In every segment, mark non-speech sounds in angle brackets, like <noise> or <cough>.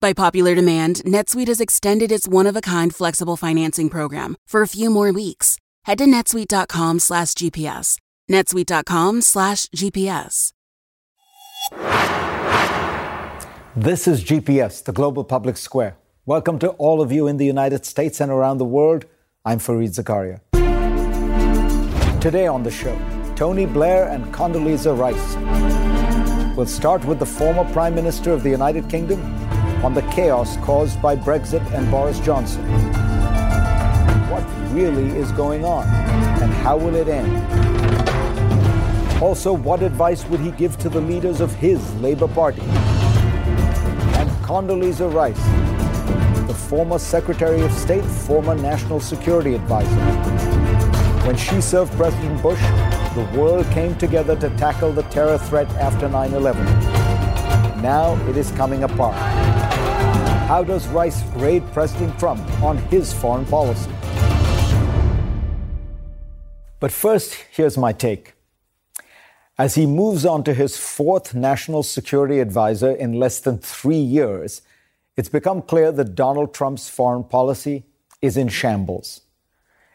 By popular demand, NetSuite has extended its one-of-a-kind flexible financing program for a few more weeks. Head to netsuite.com slash GPS. netsuite.com slash GPS. This is GPS, the global public square. Welcome to all of you in the United States and around the world. I'm Fareed Zakaria. Today on the show, Tony Blair and Condoleezza Rice. We'll start with the former Prime Minister of the United Kingdom on the chaos caused by Brexit and Boris Johnson What really is going on and how will it end? Also, what advice would he give to the leaders of his Labour Party? And Condoleezza Rice, the former Secretary of State, former National Security Advisor. When she served President Bush, the world came together to tackle the terror threat after 9 11. Now it is coming apart. How does Rice grade President Trump on his foreign policy? But first, here's my take. As he moves on to his fourth national security advisor in less than three years, it's become clear that Donald Trump's foreign policy is in shambles.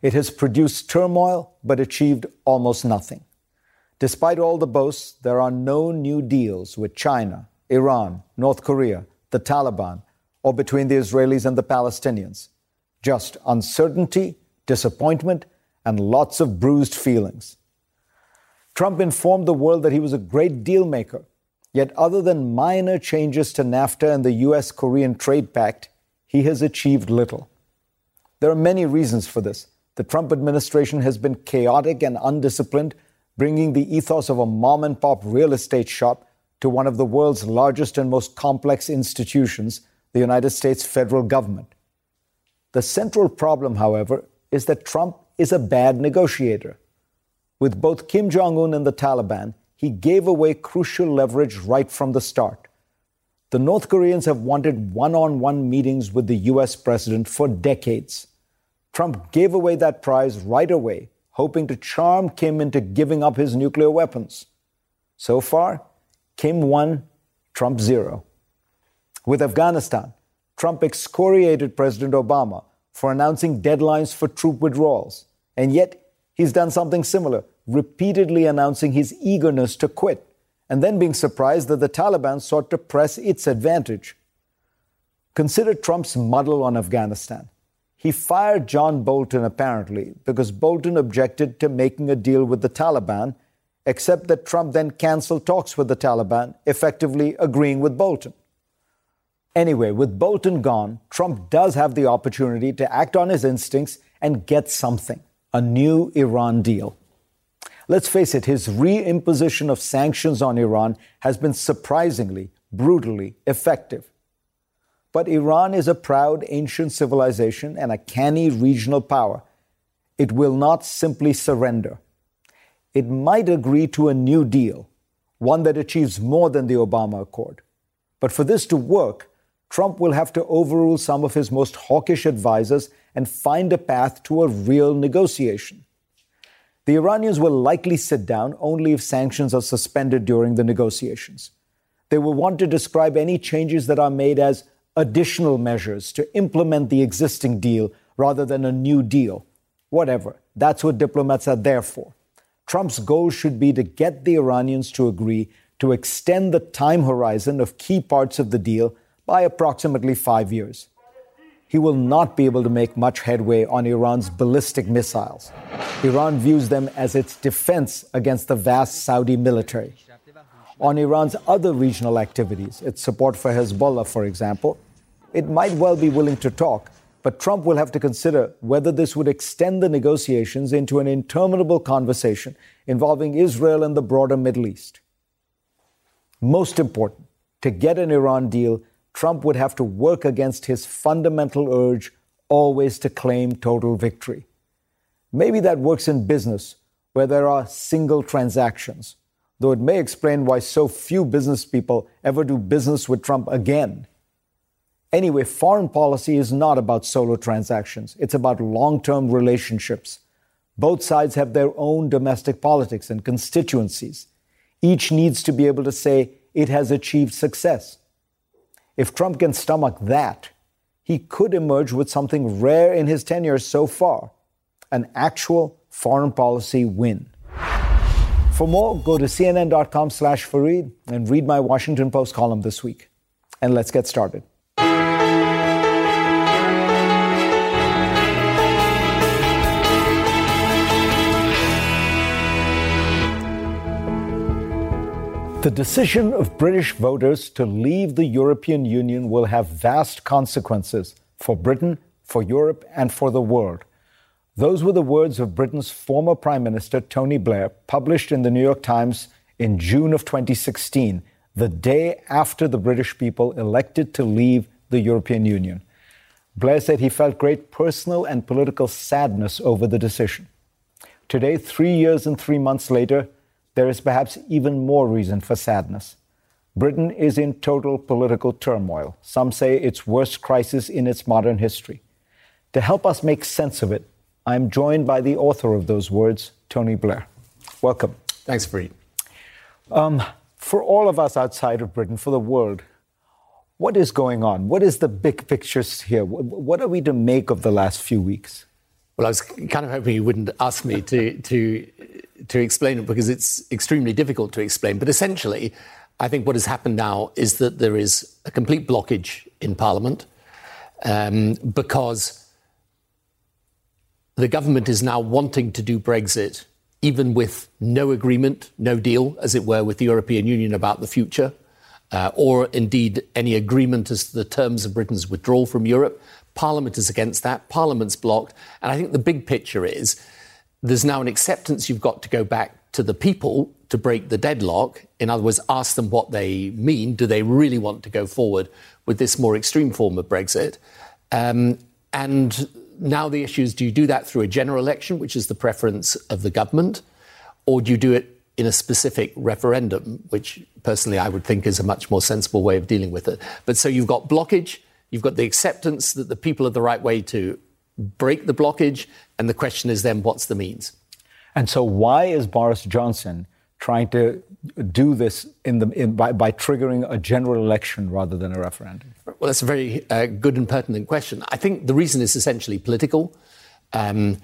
It has produced turmoil but achieved almost nothing. Despite all the boasts, there are no new deals with China, Iran, North Korea, the Taliban, or between the Israelis and the Palestinians. Just uncertainty, disappointment, and lots of bruised feelings. Trump informed the world that he was a great deal maker, yet, other than minor changes to NAFTA and the US Korean Trade Pact, he has achieved little. There are many reasons for this. The Trump administration has been chaotic and undisciplined, bringing the ethos of a mom and pop real estate shop to one of the world's largest and most complex institutions, the United States federal government. The central problem, however, is that Trump is a bad negotiator. With both Kim Jong un and the Taliban, he gave away crucial leverage right from the start. The North Koreans have wanted one on one meetings with the US president for decades. Trump gave away that prize right away, hoping to charm Kim into giving up his nuclear weapons. So far, Kim won, Trump zero. With Afghanistan, Trump excoriated President Obama for announcing deadlines for troop withdrawals. And yet, he's done something similar, repeatedly announcing his eagerness to quit, and then being surprised that the Taliban sought to press its advantage. Consider Trump's muddle on Afghanistan. He fired John Bolton apparently because Bolton objected to making a deal with the Taliban, except that Trump then canceled talks with the Taliban, effectively agreeing with Bolton. Anyway, with Bolton gone, Trump does have the opportunity to act on his instincts and get something a new Iran deal. Let's face it, his reimposition of sanctions on Iran has been surprisingly, brutally effective. But Iran is a proud ancient civilization and a canny regional power. It will not simply surrender. It might agree to a new deal, one that achieves more than the Obama Accord. But for this to work, Trump will have to overrule some of his most hawkish advisors and find a path to a real negotiation. The Iranians will likely sit down only if sanctions are suspended during the negotiations. They will want to describe any changes that are made as additional measures to implement the existing deal rather than a new deal. Whatever. That's what diplomats are there for. Trump's goal should be to get the Iranians to agree to extend the time horizon of key parts of the deal by approximately five years. He will not be able to make much headway on Iran's ballistic missiles. Iran views them as its defense against the vast Saudi military. On Iran's other regional activities, its support for Hezbollah, for example, it might well be willing to talk, but Trump will have to consider whether this would extend the negotiations into an interminable conversation involving Israel and the broader Middle East. Most important, to get an Iran deal, Trump would have to work against his fundamental urge always to claim total victory. Maybe that works in business, where there are single transactions, though it may explain why so few business people ever do business with Trump again. Anyway, foreign policy is not about solo transactions, it's about long term relationships. Both sides have their own domestic politics and constituencies. Each needs to be able to say it has achieved success. If Trump can stomach that, he could emerge with something rare in his tenure so far an actual foreign policy win. For more, go to cnn.com slash Fareed and read my Washington Post column this week. And let's get started. The decision of British voters to leave the European Union will have vast consequences for Britain, for Europe, and for the world. Those were the words of Britain's former Prime Minister, Tony Blair, published in the New York Times in June of 2016, the day after the British people elected to leave the European Union. Blair said he felt great personal and political sadness over the decision. Today, three years and three months later, there is perhaps even more reason for sadness. Britain is in total political turmoil. Some say its worst crisis in its modern history. To help us make sense of it, I'm joined by the author of those words, Tony Blair. Welcome. Thanks, Fareed. Um, for all of us outside of Britain, for the world, what is going on? What is the big picture here? What are we to make of the last few weeks? Well, I was kind of hoping you wouldn't ask me to, to to explain it because it's extremely difficult to explain. But essentially, I think what has happened now is that there is a complete blockage in Parliament um, because the government is now wanting to do Brexit, even with no agreement, no deal, as it were, with the European Union about the future, uh, or indeed any agreement as to the terms of Britain's withdrawal from Europe. Parliament is against that. Parliament's blocked. And I think the big picture is there's now an acceptance you've got to go back to the people to break the deadlock. In other words, ask them what they mean. Do they really want to go forward with this more extreme form of Brexit? Um, and now the issue is do you do that through a general election, which is the preference of the government, or do you do it in a specific referendum, which personally I would think is a much more sensible way of dealing with it? But so you've got blockage, you've got the acceptance that the people are the right way to break the blockage. And the question is then, what's the means? And so, why is Boris Johnson trying to do this in the, in, by, by, triggering a general election rather than a referendum? Well, that's a very uh, good and pertinent question. I think the reason is essentially political. Um,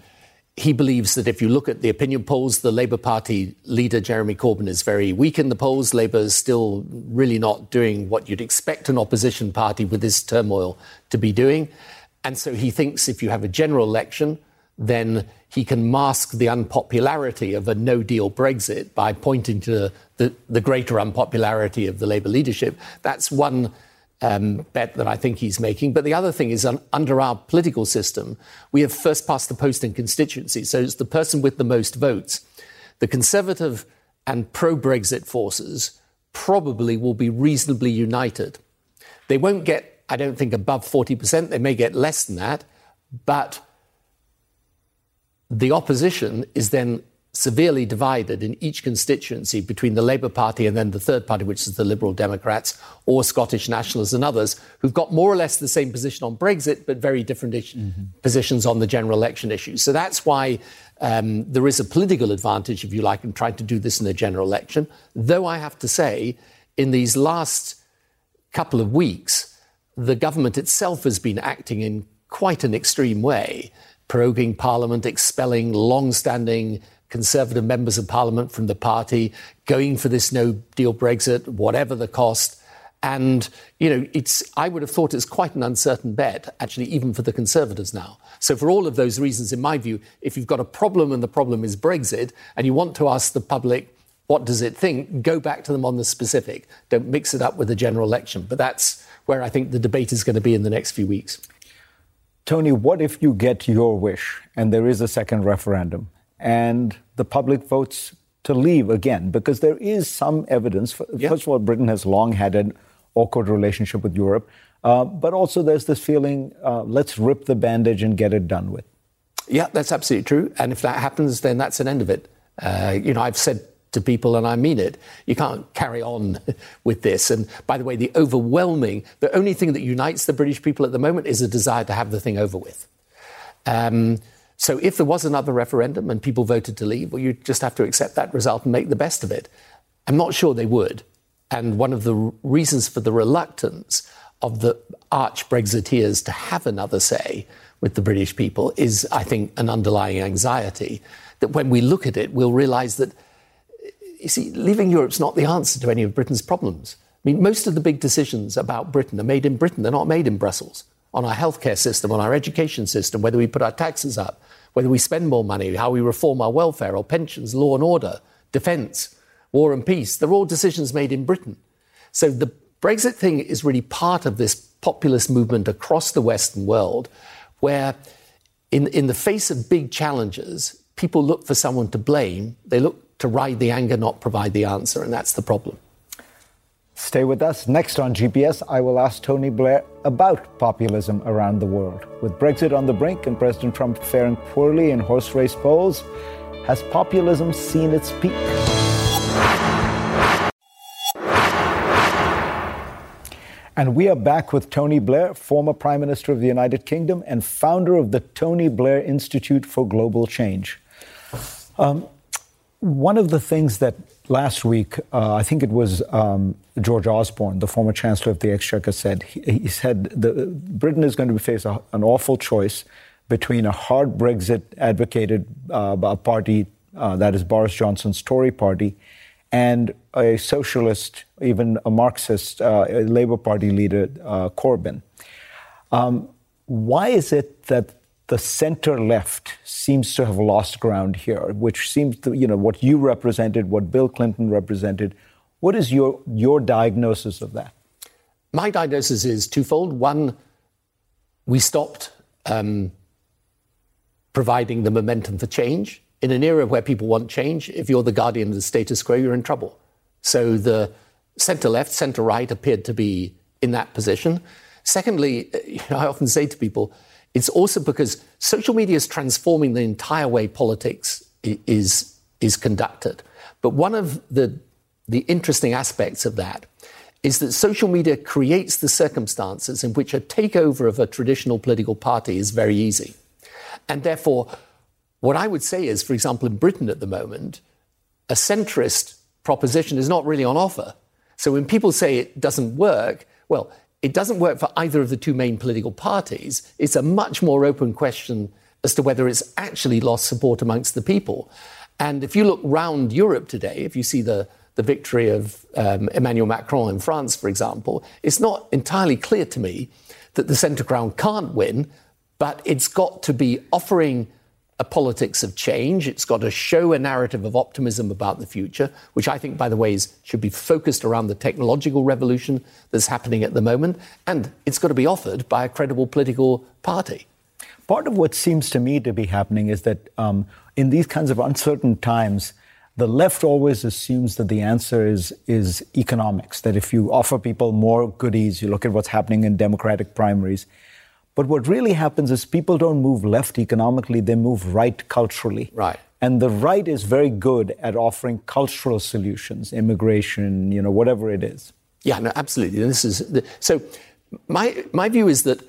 he believes that if you look at the opinion polls, the Labour Party leader, Jeremy Corbyn, is very weak in the polls. Labour is still really not doing what you'd expect an opposition party with this turmoil to be doing. And so he thinks if you have a general election, then he can mask the unpopularity of a no deal Brexit by pointing to the, the greater unpopularity of the Labour leadership. That's one um, bet that I think he's making. But the other thing is, un- under our political system, we have first past the post in constituencies. So it's the person with the most votes. The Conservative and pro Brexit forces probably will be reasonably united. They won't get I don't think above 40%. They may get less than that. But the opposition is then severely divided in each constituency between the Labour Party and then the third party, which is the Liberal Democrats or Scottish Nationalists and others, who've got more or less the same position on Brexit, but very different mm-hmm. positions on the general election issues. So that's why um, there is a political advantage, if you like, in trying to do this in a general election. Though I have to say, in these last couple of weeks, the government itself has been acting in quite an extreme way, proroguing Parliament, expelling long standing Conservative members of Parliament from the party, going for this no deal Brexit, whatever the cost. And, you know, it's, I would have thought it's quite an uncertain bet, actually, even for the Conservatives now. So, for all of those reasons, in my view, if you've got a problem and the problem is Brexit, and you want to ask the public, what does it think, go back to them on the specific. Don't mix it up with the general election. But that's where I think the debate is going to be in the next few weeks. Tony, what if you get your wish and there is a second referendum and the public votes to leave again? Because there is some evidence. Yeah. First of all, Britain has long had an awkward relationship with Europe, uh, but also there's this feeling uh, let's rip the bandage and get it done with. Yeah, that's absolutely true. And if that happens, then that's an end of it. Uh, you know, I've said to people, and I mean it, you can't carry on <laughs> with this. And by the way, the overwhelming, the only thing that unites the British people at the moment is a desire to have the thing over with. Um, so if there was another referendum and people voted to leave, well, you just have to accept that result and make the best of it. I'm not sure they would. And one of the reasons for the reluctance of the arch Brexiteers to have another say with the British people is, I think, an underlying anxiety that when we look at it, we'll realize that, you see, leaving Europe's not the answer to any of Britain's problems. I mean, most of the big decisions about Britain are made in Britain, they're not made in Brussels. On our healthcare system, on our education system, whether we put our taxes up, whether we spend more money, how we reform our welfare or pensions, law and order, defence, war and peace, they're all decisions made in Britain. So the Brexit thing is really part of this populist movement across the Western world where, in, in the face of big challenges, people look for someone to blame. They look to ride the anger, not provide the answer, and that's the problem. Stay with us. Next on GPS, I will ask Tony Blair about populism around the world. With Brexit on the brink and President Trump faring poorly in horse race polls, has populism seen its peak? And we are back with Tony Blair, former Prime Minister of the United Kingdom and founder of the Tony Blair Institute for Global Change. Um, one of the things that last week, uh, I think it was um, George Osborne, the former Chancellor of the Exchequer, said he, he said the, Britain is going to face a, an awful choice between a hard Brexit advocated uh, party uh, that is Boris Johnson's Tory party and a socialist, even a Marxist, uh, Labour Party leader, uh, Corbyn. Um, why is it that the center left seems to have lost ground here, which seems to, you know, what you represented, what Bill Clinton represented? What is your, your diagnosis of that? My diagnosis is twofold. One, we stopped um, providing the momentum for change in an era where people want change, if you're the guardian of the status quo, you're in trouble. So the centre left, centre right appeared to be in that position. Secondly, <laughs> I often say to people, it's also because social media is transforming the entire way politics is, is conducted. But one of the, the interesting aspects of that is that social media creates the circumstances in which a takeover of a traditional political party is very easy. And therefore, what I would say is, for example, in Britain at the moment, a centrist proposition is not really on offer. So when people say it doesn't work, well, it doesn't work for either of the two main political parties. It's a much more open question as to whether it's actually lost support amongst the people. And if you look round Europe today, if you see the, the victory of um, Emmanuel Macron in France, for example, it's not entirely clear to me that the centre ground can't win, but it's got to be offering a politics of change. It's got to show a narrative of optimism about the future, which I think, by the way, is, should be focused around the technological revolution that's happening at the moment. And it's got to be offered by a credible political party. Part of what seems to me to be happening is that um, in these kinds of uncertain times, the left always assumes that the answer is is economics. That if you offer people more goodies, you look at what's happening in Democratic primaries, but what really happens is people don't move left economically, they move right culturally. Right. And the right is very good at offering cultural solutions, immigration, you know, whatever it is. Yeah, no, absolutely. And this is the, so. My my view is that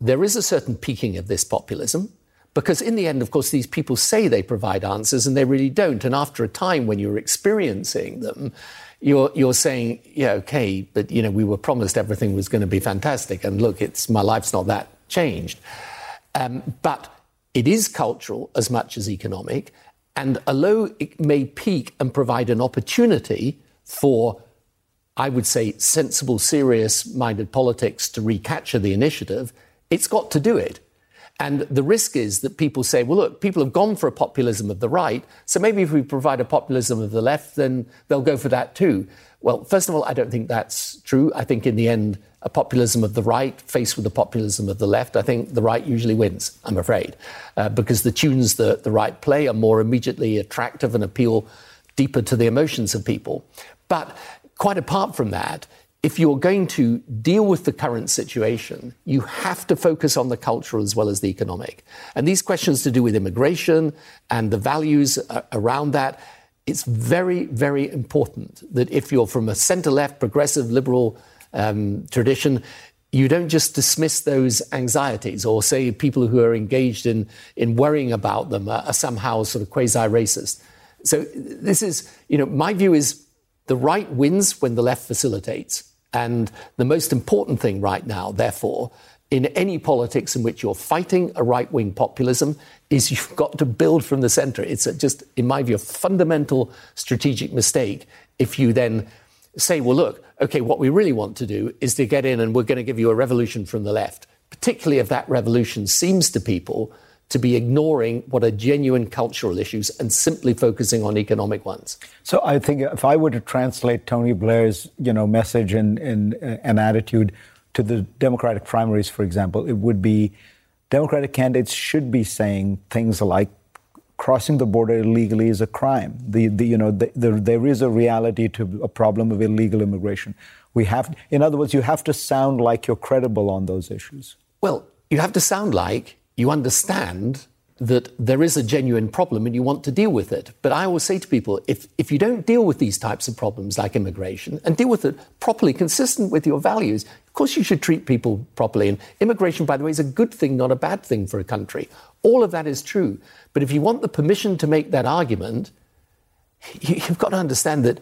there is a certain peaking of this populism because in the end, of course, these people say they provide answers and they really don't. And after a time, when you're experiencing them, you're, you're saying, yeah, okay, but you know, we were promised everything was going to be fantastic, and look, it's my life's not that changed. Um, but it is cultural as much as economic, and although it may peak and provide an opportunity for, I would say, sensible, serious-minded politics to recapture the initiative, it's got to do it. And the risk is that people say, well, look, people have gone for a populism of the right, so maybe if we provide a populism of the left, then they'll go for that too. Well, first of all, I don't think that's true. I think in the end, a populism of the right faced with a populism of the left, I think the right usually wins, I'm afraid, uh, because the tunes that the right play are more immediately attractive and appeal deeper to the emotions of people. But quite apart from that, if you're going to deal with the current situation, you have to focus on the cultural as well as the economic. And these questions to do with immigration and the values uh, around that, it's very, very important that if you're from a centre left, progressive, liberal um, tradition, you don't just dismiss those anxieties or say people who are engaged in, in worrying about them are, are somehow sort of quasi racist. So, this is, you know, my view is the right wins when the left facilitates. And the most important thing right now, therefore, in any politics in which you're fighting a right wing populism is <laughs> you've got to build from the center. It's just, in my view, a fundamental strategic mistake if you then say, well, look, okay, what we really want to do is to get in and we're going to give you a revolution from the left, particularly if that revolution seems to people to be ignoring what are genuine cultural issues and simply focusing on economic ones. So I think if I were to translate Tony Blair's, you know, message and, and, uh, and attitude to the Democratic primaries, for example, it would be Democratic candidates should be saying things like crossing the border illegally is a crime. The, the, you know, the, the, there is a reality to a problem of illegal immigration. We have, in other words, you have to sound like you're credible on those issues. Well, you have to sound like you understand that there is a genuine problem and you want to deal with it. But I always say to people if, if you don't deal with these types of problems like immigration and deal with it properly, consistent with your values, of course you should treat people properly. And immigration, by the way, is a good thing, not a bad thing for a country. All of that is true. But if you want the permission to make that argument, you've got to understand that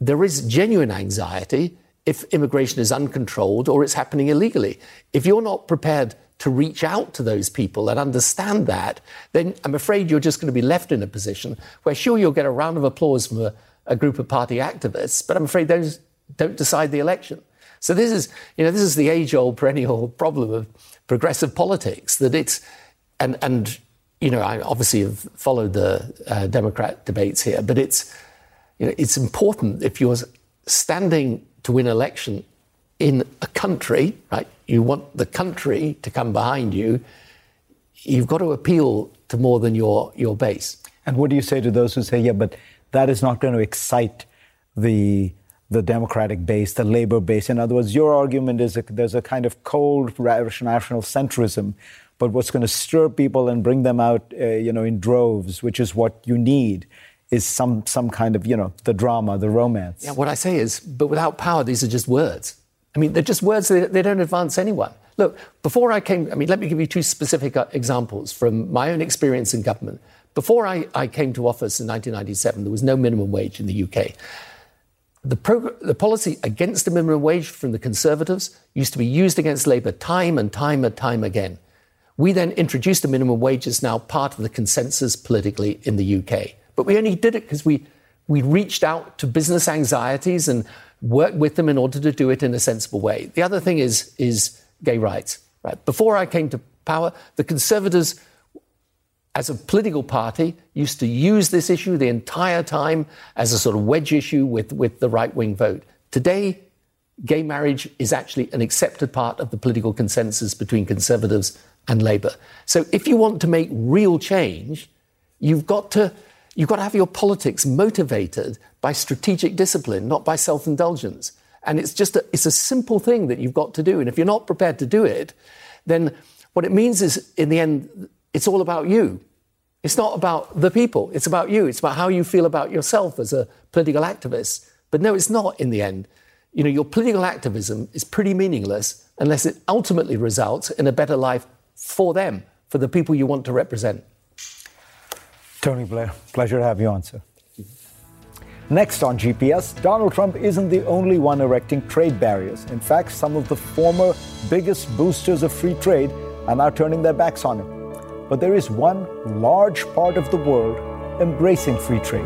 there is genuine anxiety if immigration is uncontrolled or it's happening illegally. If you're not prepared to reach out to those people and understand that, then I'm afraid you're just going to be left in a position where, sure, you'll get a round of applause from a, a group of party activists, but I'm afraid those don't decide the election. So this is, you know, this is the age-old perennial problem of progressive politics that it's, and and you know, I obviously have followed the uh, Democrat debates here, but it's, you know, it's important if you're standing to win election in a country, right? You want the country to come behind you. You've got to appeal to more than your, your base. And what do you say to those who say, yeah, but that is not going to excite the the Democratic base, the labor base. In other words, your argument is that there's a kind of cold national centrism, but what's going to stir people and bring them out, uh, you know, in droves, which is what you need, is some some kind of, you know, the drama, the romance. Yeah, what I say is, but without power, these are just words. I mean, they're just words, they, they don't advance anyone. Look, before I came, I mean, let me give you two specific uh, examples from my own experience in government. Before I, I came to office in 1997, there was no minimum wage in the UK. The, prog- the, policy against the minimum wage from the Conservatives used to be used against Labour time and time and time again. We then introduced the minimum wage as now part of the consensus politically in the UK. But we only did it because we, we reached out to business anxieties and work with them in order to do it in a sensible way. The other thing is, is gay rights. Right? Before I came to power, the Conservatives, as a political party, used to use this issue the entire time as a sort of wedge issue with, with the right wing vote. Today, gay marriage is actually an accepted part of the political consensus between Conservatives and Labour. So if you want to make real change, you've got to You've got to have your politics motivated by strategic discipline, not by self indulgence. And it's just a, it's a simple thing that you've got to do. And if you're not prepared to do it, then what it means is, in the end, it's all about you. It's not about the people. It's about you. It's about how you feel about yourself as a political activist. But no, it's not in the end. You know, your political activism is pretty meaningless unless it ultimately results in a better life for them, for the people you want to represent. Tony Blair, pleasure to have you on, sir. Next on GPS, Donald Trump isn't the only one erecting trade barriers. In fact, some of the former biggest boosters of free trade are now turning their backs on him. But there is one large part of the world embracing free trade.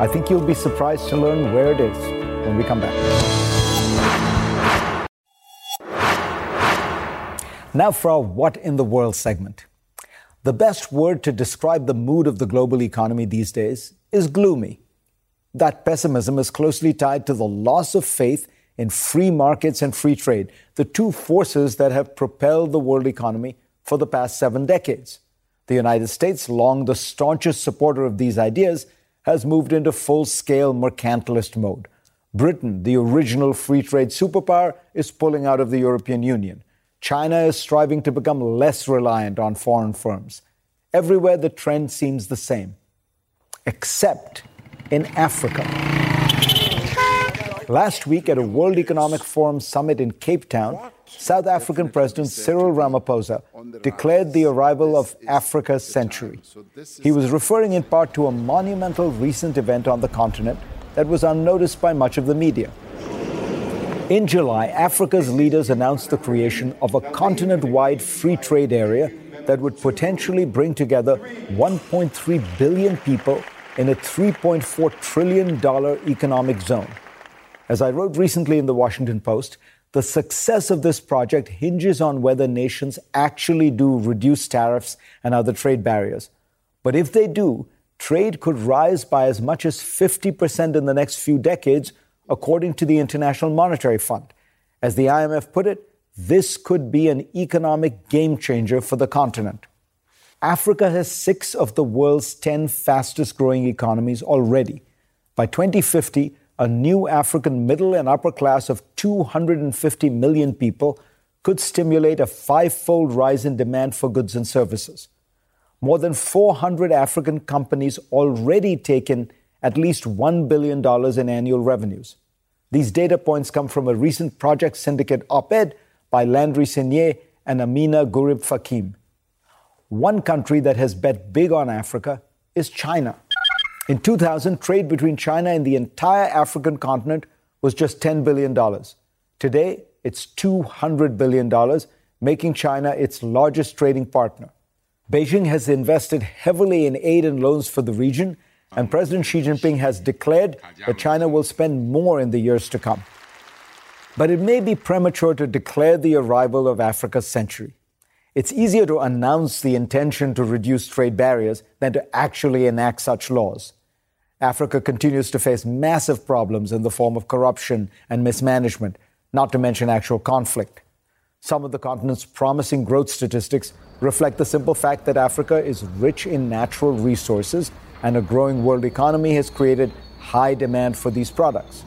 I think you'll be surprised to learn where it is when we come back. Now for our What in the World segment. The best word to describe the mood of the global economy these days is gloomy. That pessimism is closely tied to the loss of faith in free markets and free trade, the two forces that have propelled the world economy for the past seven decades. The United States, long the staunchest supporter of these ideas, has moved into full scale mercantilist mode. Britain, the original free trade superpower, is pulling out of the European Union. China is striving to become less reliant on foreign firms. Everywhere the trend seems the same, except in Africa. Last week at a World Economic Forum summit in Cape Town, South African President Cyril Ramaphosa declared the arrival of Africa's century. He was referring in part to a monumental recent event on the continent that was unnoticed by much of the media. In July, Africa's leaders announced the creation of a continent wide free trade area that would potentially bring together 1.3 billion people in a $3.4 trillion economic zone. As I wrote recently in the Washington Post, the success of this project hinges on whether nations actually do reduce tariffs and other trade barriers. But if they do, trade could rise by as much as 50% in the next few decades, according to the International Monetary Fund. As the IMF put it, this could be an economic game changer for the continent. Africa has six of the world's 10 fastest growing economies already. By 2050, a new African middle and upper class of 250 million people could stimulate a five fold rise in demand for goods and services. More than 400 African companies already take in at least $1 billion in annual revenues. These data points come from a recent Project Syndicate op ed by Landry Signé and Ameenah Gurib Fakim. One country that has bet big on Africa is China. In 2000, trade between China and the entire African continent was just $10 billion. Today, it's $200 billion, making China its largest trading partner. Beijing has invested heavily in aid and loans for the region, and President Xi Jinping has declared that China will spend more in the years to come. But it may be premature to declare the arrival of Africa's century. It's easier to announce the intention to reduce trade barriers than to actually enact such laws. Africa continues to face massive problems in the form of corruption and mismanagement, not to mention actual conflict. Some of the continent's promising growth statistics reflect the simple fact that Africa is rich in natural resources and a growing world economy has created high demand for these products.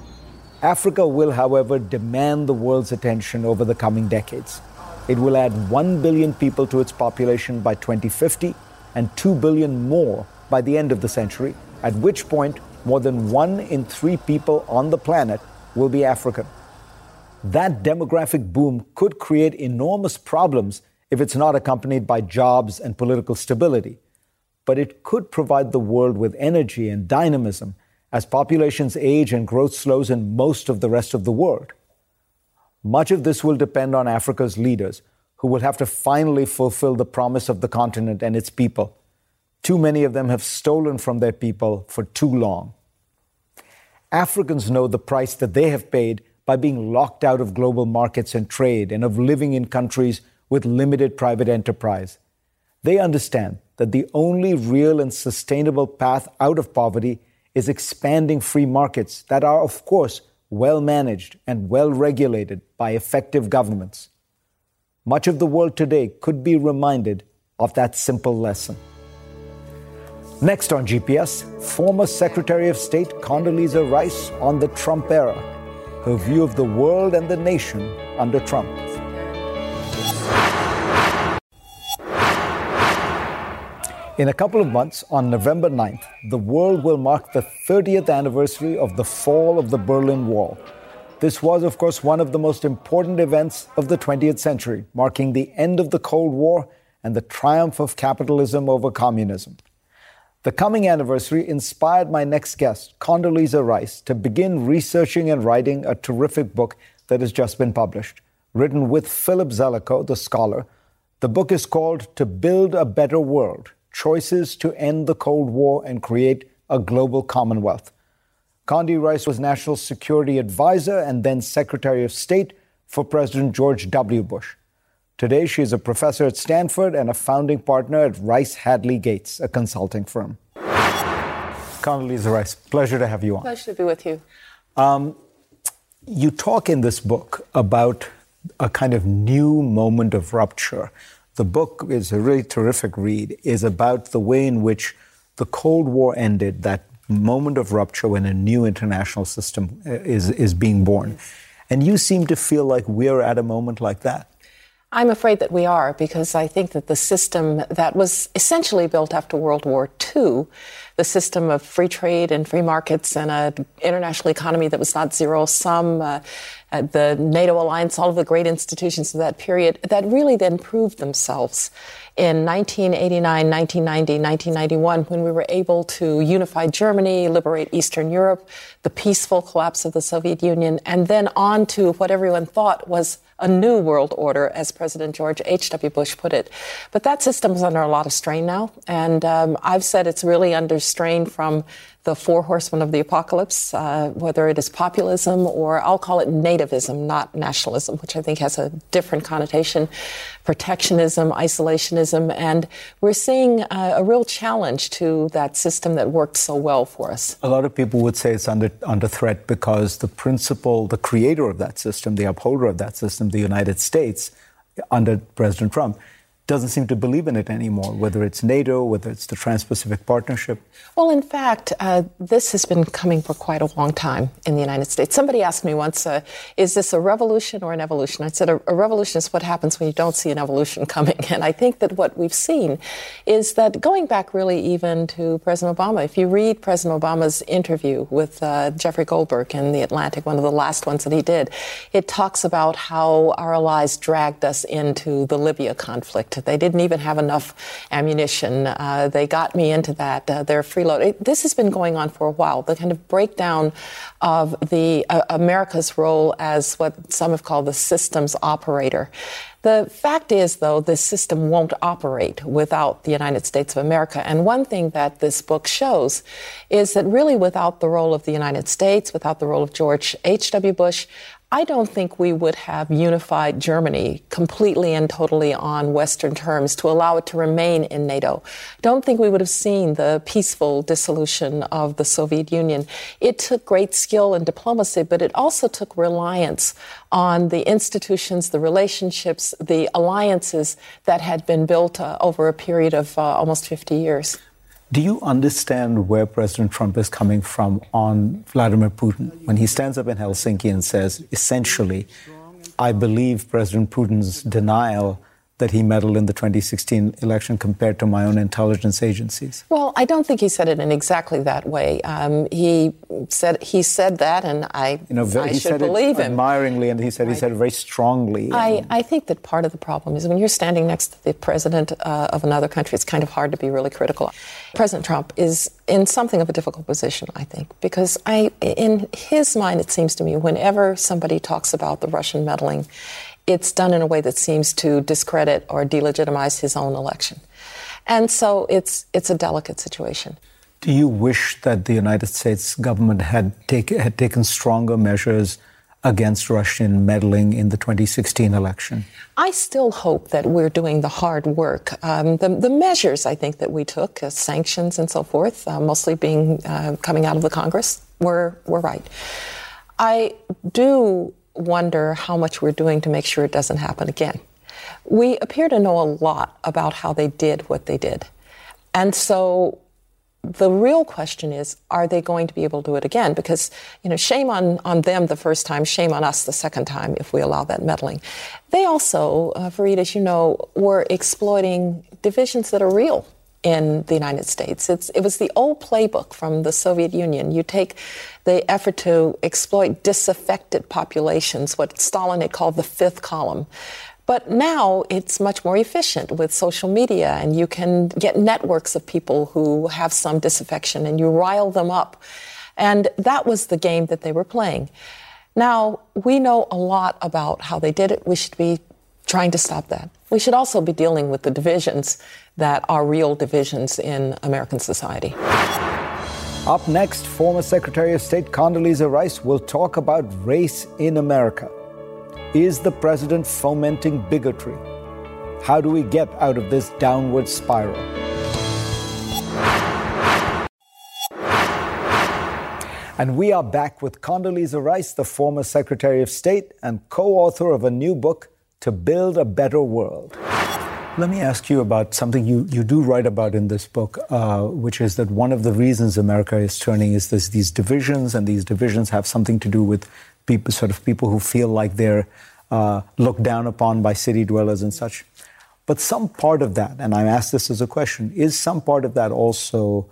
Africa will, however, demand the world's attention over the coming decades. It will add 1 billion people to its population by 2050 and 2 billion more by the end of the century, at which point more than one in three people on the planet will be African. That demographic boom could create enormous problems if it's not accompanied by jobs and political stability. But it could provide the world with energy and dynamism as populations age and growth slows in most of the rest of the world. Much of this will depend on Africa's leaders, who will have to finally fulfill the promise of the continent and its people. Too many of them have stolen from their people for too long. Africans know the price that they have paid by being locked out of global markets and trade and of living in countries with limited private enterprise. They understand that the only real and sustainable path out of poverty is expanding free markets that are, of course, well managed and well regulated by effective governments. Much of the world today could be reminded of that simple lesson. Next on GPS, former Secretary of State Condoleezza Rice on the Trump era, her view of the world and the nation under Trump. In a couple of months, on November 9th, the world will mark the 30th anniversary of the fall of the Berlin Wall. This was, of course, one of the most important events of the 20th century, marking the end of the Cold War and the triumph of capitalism over communism. The coming anniversary inspired my next guest, Condoleezza Rice, to begin researching and writing a terrific book that has just been published. Written with Philip Zelikow, the scholar, the book is called To Build a Better World Choices to End the Cold War and Create a Global Commonwealth. Condi Rice was National Security Advisor and then Secretary of State for President George W. Bush. Today, she is a professor at Stanford and a founding partner at Rice Hadley Gates, a consulting firm. Condoleezza Rice, pleasure to have you on. Pleasure to be with you. Um, you talk in this book about a kind of new moment of rupture. The book is a really terrific read, is about the way in which the Cold War ended, that moment of rupture when a new international system uh, is, is being born. And you seem to feel like we're at a moment like that. I'm afraid that we are because I think that the system that was essentially built after World War II, the system of free trade and free markets and an international economy that was not zero sum, uh, uh, the NATO alliance, all of the great institutions of that period, that really then proved themselves in 1989, 1990, 1991, when we were able to unify Germany, liberate Eastern Europe, the peaceful collapse of the Soviet Union, and then on to what everyone thought was a new world order, as President George H.W. Bush put it. But that system is under a lot of strain now. And um, I've said it's really under strain from the four horsemen of the apocalypse, uh, whether it is populism or I'll call it nativism, not nationalism, which I think has a different connotation, protectionism, isolationism, and we're seeing uh, a real challenge to that system that worked so well for us. A lot of people would say it's under under threat because the principal, the creator of that system, the upholder of that system, the United States, under President Trump, doesn't seem to believe in it anymore, whether it's NATO, whether it's the Trans Pacific Partnership. Well, in fact, uh, this has been coming for quite a long time in the United States. Somebody asked me once, uh, is this a revolution or an evolution? I said, a, a, revolution is what happens when you don't see an evolution coming. <laughs> And I think that what we've seen is that going back really even to President Obama, if you read President Obama's interview with uh, Jeffrey Goldberg in The Atlantic, one of the last ones that he did, it talks about how our allies dragged us into the Libya conflict they didn't even have enough ammunition. Uh, they got me into that. Uh, their freeload. It, this has been going on for a while. The kind of breakdown of the uh, America's role as what some have called the systems operator. The fact is, though, this system won't operate without the United States of America. And one thing that this book shows is that really without the role of the United States, without the role of George H.W. Bush, I don't think we would have unified Germany completely and totally on Western terms to allow it to remain in NATO. Don't think we would have seen the peaceful dissolution of the Soviet Union. It took great skill and diplomacy, but it also took reliance on the institutions, the relationships, the alliances that had been built uh, over a period of uh, almost 50 years. Do you understand where President Trump is coming from on Vladimir Putin? When he stands up in Helsinki and says, essentially, I believe President Putin's denial that he meddled in the 2016 election compared to my own intelligence agencies? Well, I don't think he said it in exactly that way. Um, he said he said that, and I, you know, I he should said believe it him. admiringly, and he said right. he said it very strongly. I, I think that part of the problem is when you're standing next to the president uh, of another country, it's kind of hard to be really critical. President Trump is in something of a difficult position, I think, because I, in his mind, it seems to me, whenever somebody talks about the Russian meddling it's done in a way that seems to discredit or delegitimize his own election. And so it's, it's a delicate situation. Do you wish that the United States government had, take, had taken stronger measures against Russian meddling in the 2016 election? I still hope that we're doing the hard work. Um, the, the, measures I think that we took, uh, sanctions and so forth, uh, mostly being uh, coming out of the Congress, were, were right. I do wonder how much we're doing to make sure it doesn't happen again. We appear to know a lot about how they did what they did. And so the real question is, are they going to be able to do it again? Because, you know, shame on, on them the first time, shame on us the second time if we allow that meddling. They also, uh, Fareed, as you know, were exploiting divisions that are real in the United States. It's, it was the old playbook from the Soviet Union. You take the effort to exploit disaffected populations, what Stalin had called the fifth column. But now it's much more efficient with social media, and you can get networks of people who have some disaffection and you rile them up. And that was the game that they were playing. Now, we know a lot about how they did it. We should be trying to stop that. We should also be dealing with the divisions that are real divisions in American society. Up next, former Secretary of State Condoleezza Rice will talk about race in America. Is the president fomenting bigotry? How do we get out of this downward spiral? And we are back with Condoleezza Rice, the former Secretary of State and co author of a new book, To Build a Better World. Let me ask you about something you, you do write about in this book, uh, which is that one of the reasons America is turning is this, these divisions, and these divisions have something to do with people, sort of people who feel like they're uh, looked down upon by city dwellers and such. But some part of that, and I'm ask this as a question, is some part of that also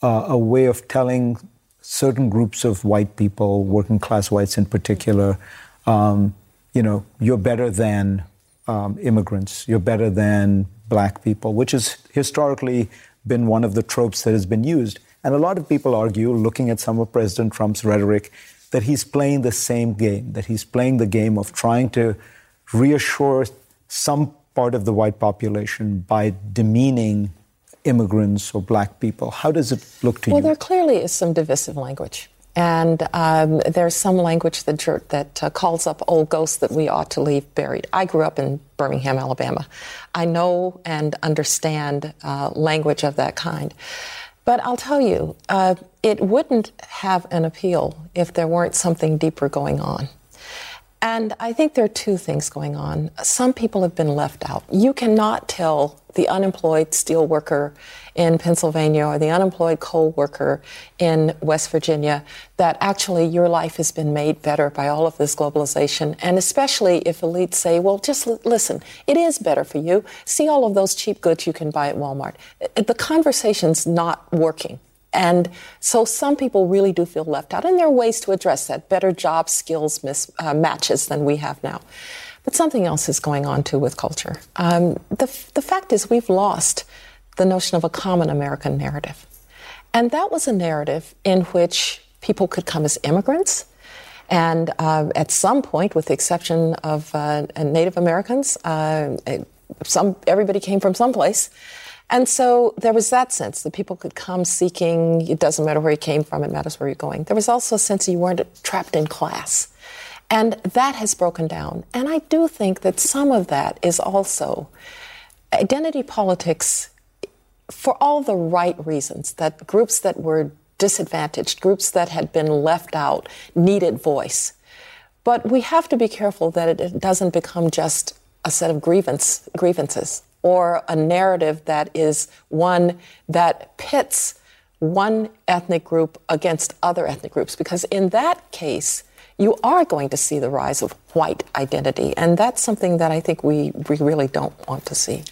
uh, a way of telling certain groups of white people, working class whites in particular, um, you know, you're better than um, immigrants, you're better than black people, which has historically been one of the tropes that has been used. And a lot of people argue, looking at some of President Trump's rhetoric, that he's playing the same game, that he's playing the game of trying to reassure some part of the white population by demeaning immigrants or black people. How does it look to well, you? Well, there clearly is some divisive language. And um, there's some language that, that uh, calls up old ghosts that we ought to leave buried. I grew up in Birmingham, Alabama. I know and understand uh, language of that kind. But I'll tell you, uh, it wouldn't have an appeal if there weren't something deeper going on. And I think there are two things going on. Some people have been left out. You cannot tell the unemployed steel worker in Pennsylvania or the unemployed coal worker in West Virginia that actually your life has been made better by all of this globalization. And especially if elites say, well, just l- listen, it is better for you. See all of those cheap goods you can buy at Walmart. Uh, the conversation's not working. And so some people really do feel left out. And there are ways to address that better job skills mis- uh, matches than we have now. But something else is going on too with culture. Um, the, the fact is, we've lost the notion of a common American narrative. And that was a narrative in which people could come as immigrants. And uh, at some point, with the exception of uh, Native Americans, uh, some, everybody came from someplace. And so there was that sense that people could come seeking, it doesn't matter where you came from, it matters where you're going. There was also a sense that you weren't trapped in class. And that has broken down. And I do think that some of that is also identity politics for all the right reasons that groups that were disadvantaged, groups that had been left out, needed voice. But we have to be careful that it doesn't become just a set of grievance, grievances or a narrative that is one that pits one ethnic group against other ethnic groups. Because in that case, you are going to see the rise of white identity. And that's something that I think we, we really don't want to see.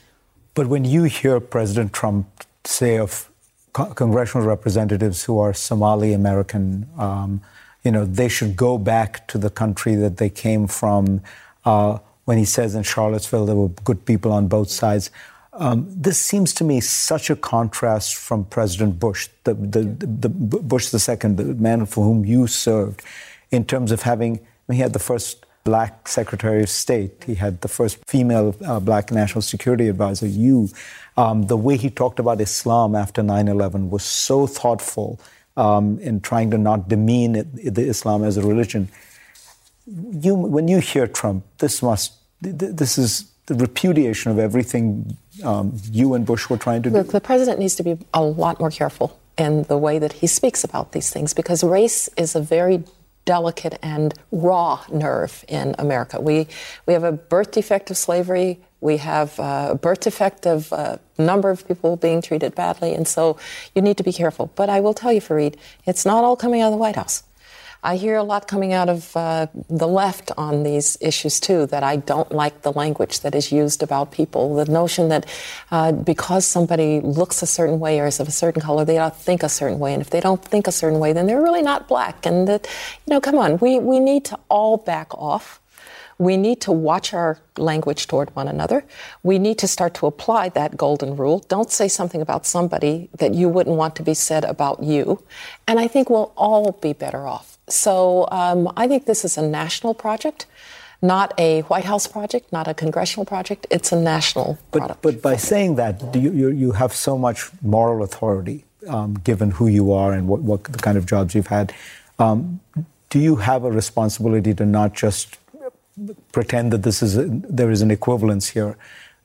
But when you hear President Trump say of co- congressional representatives who are Somali American, um, you know, they should go back to the country that they came from. Uh, when he says in Charlottesville there were good people on both sides. Um, this seems to me such a contrast from President Bush, the, the, the, the Bush II, the man for whom you served, in terms of having, he had the first black Secretary of State. He had the first female uh, black national security advisor, you. Um, the way he talked about Islam after 9 11 was so thoughtful um, in trying to not demean it, the Islam as a religion. You, when you hear Trump, this must, this is the repudiation of everything um, you and Bush were trying to Look, do. The president needs to be a lot more careful in the way that he speaks about these things because race is a very delicate and raw nerve in America. We, we have a birth defect of slavery. We have a birth defect of a number of people being treated badly. And so you need to be careful. But I will tell you, Fareed, it's not all coming out of the White House. I hear a lot coming out of uh, the left on these issues too. That I don't like the language that is used about people. The notion that uh, because somebody looks a certain way or is of a certain color, they ought to think a certain way, and if they don't think a certain way, then they're really not black. And that, you know, come on, we we need to all back off. We need to watch our language toward one another. We need to start to apply that golden rule. Don't say something about somebody that you wouldn't want to be said about you. And I think we'll all be better off. So um, I think this is a national project, not a White House project, not a congressional project. It's a national but, product. But by saying that, you, you, you have so much moral authority, um, given who you are and what, what the kind of jobs you've had. Um, do you have a responsibility to not just pretend that this is a, there is an equivalence here?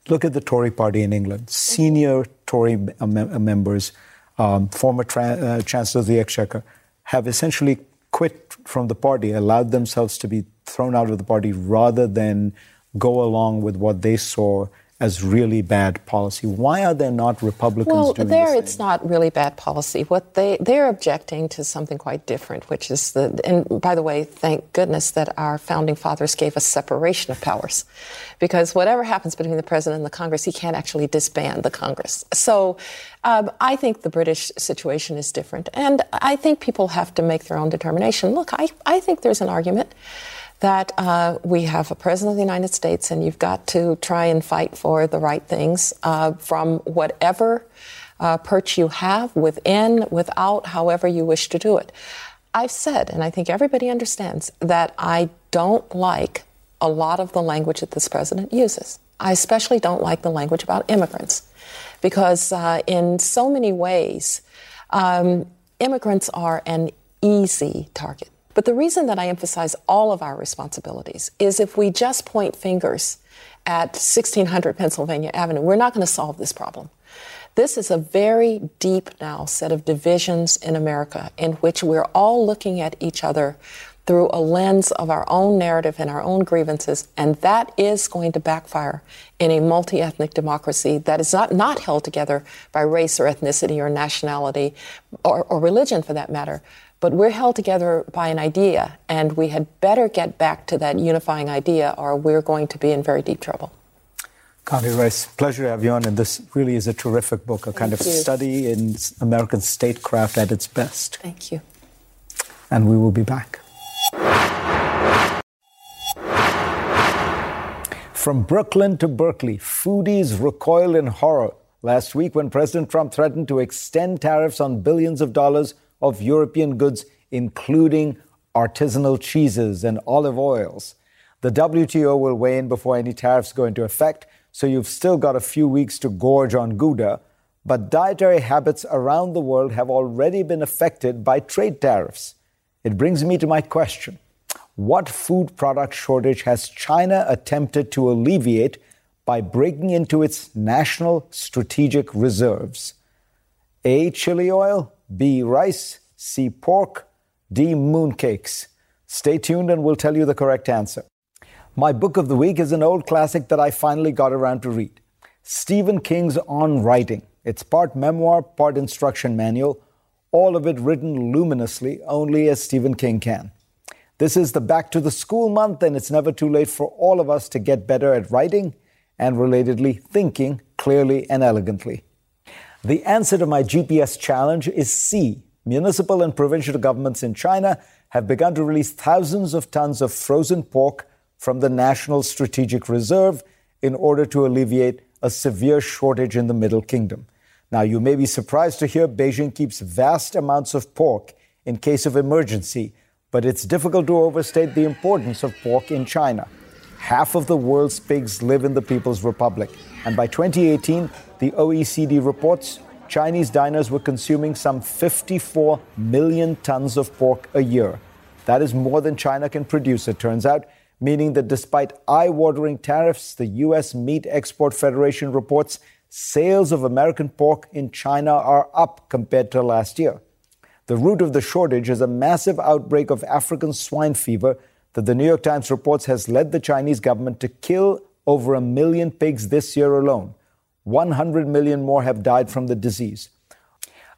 Look at the Tory party in England. Senior Tory members, um, former tra- uh, Chancellor of the Exchequer, have essentially quit from the party, allowed themselves to be thrown out of the party rather than go along with what they saw as really bad policy. Why are there not Republicans well, doing there the it's not really bad policy. What they they're objecting to something quite different, which is the and by the way, thank goodness that our founding fathers gave us separation of powers, because whatever happens between the president and the Congress, he can't actually disband the Congress. So. Um, I think the British situation is different, and I think people have to make their own determination. Look, I, I think there's an argument that uh, we have a president of the United States, and you've got to try and fight for the right things uh, from whatever uh, perch you have, within, without, however you wish to do it. I've said, and I think everybody understands, that I don't like a lot of the language that this president uses. I especially don't like the language about immigrants, because uh, in so many ways, um, immigrants are an easy target. But the reason that I emphasize all of our responsibilities is if we just point fingers at 1600 Pennsylvania Avenue, we're not going to solve this problem. This is a very deep now set of divisions in America in which we're all looking at each other through a lens of our own narrative and our own grievances, and that is going to backfire in a multi ethnic democracy that is not, not held together by race or ethnicity or nationality or, or religion for that matter, but we're held together by an idea, and we had better get back to that unifying idea, or we're going to be in very deep trouble. Condi Rice, pleasure to have you on. And this really is a terrific book, a Thank kind of you. study in American statecraft at its best. Thank you. And we will be back. From Brooklyn to Berkeley, foodies recoiled in horror last week when President Trump threatened to extend tariffs on billions of dollars of European goods, including artisanal cheeses and olive oils. The WTO will weigh in before any tariffs go into effect, so you've still got a few weeks to gorge on Gouda. But dietary habits around the world have already been affected by trade tariffs. It brings me to my question What food product shortage has China attempted to alleviate by breaking into its national strategic reserves? A. Chili oil, B. Rice, C. Pork, D. Mooncakes. Stay tuned and we'll tell you the correct answer. My book of the week is an old classic that I finally got around to read Stephen King's On Writing. It's part memoir, part instruction manual, all of it written luminously, only as Stephen King can. This is the Back to the School month, and it's never too late for all of us to get better at writing and, relatedly, thinking clearly and elegantly. The answer to my GPS challenge is C. Municipal and provincial governments in China have begun to release thousands of tons of frozen pork from the National Strategic Reserve in order to alleviate a severe shortage in the Middle Kingdom. Now, you may be surprised to hear Beijing keeps vast amounts of pork in case of emergency, but it's difficult to overstate the importance of pork in China. Half of the world's pigs live in the People's Republic, and by 2018, the OECD reports Chinese diners were consuming some 54 million tons of pork a year. That is more than China can produce, it turns out, meaning that despite eye watering tariffs, the U.S. Meat Export Federation reports sales of American pork in China are up compared to last year. The root of the shortage is a massive outbreak of African swine fever that the New York Times reports has led the Chinese government to kill over a million pigs this year alone. 100 million more have died from the disease.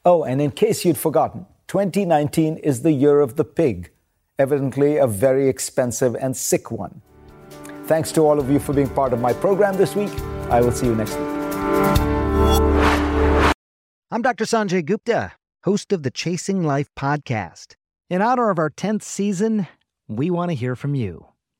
Oh, and in case you'd forgotten, 2019 is the year of the pig, evidently a very expensive and sick one. Thanks to all of you for being part of my program this week. I will see you next week. I'm Dr. Sanjay Gupta, host of the Chasing Life podcast. In honor of our 10th season, we want to hear from you.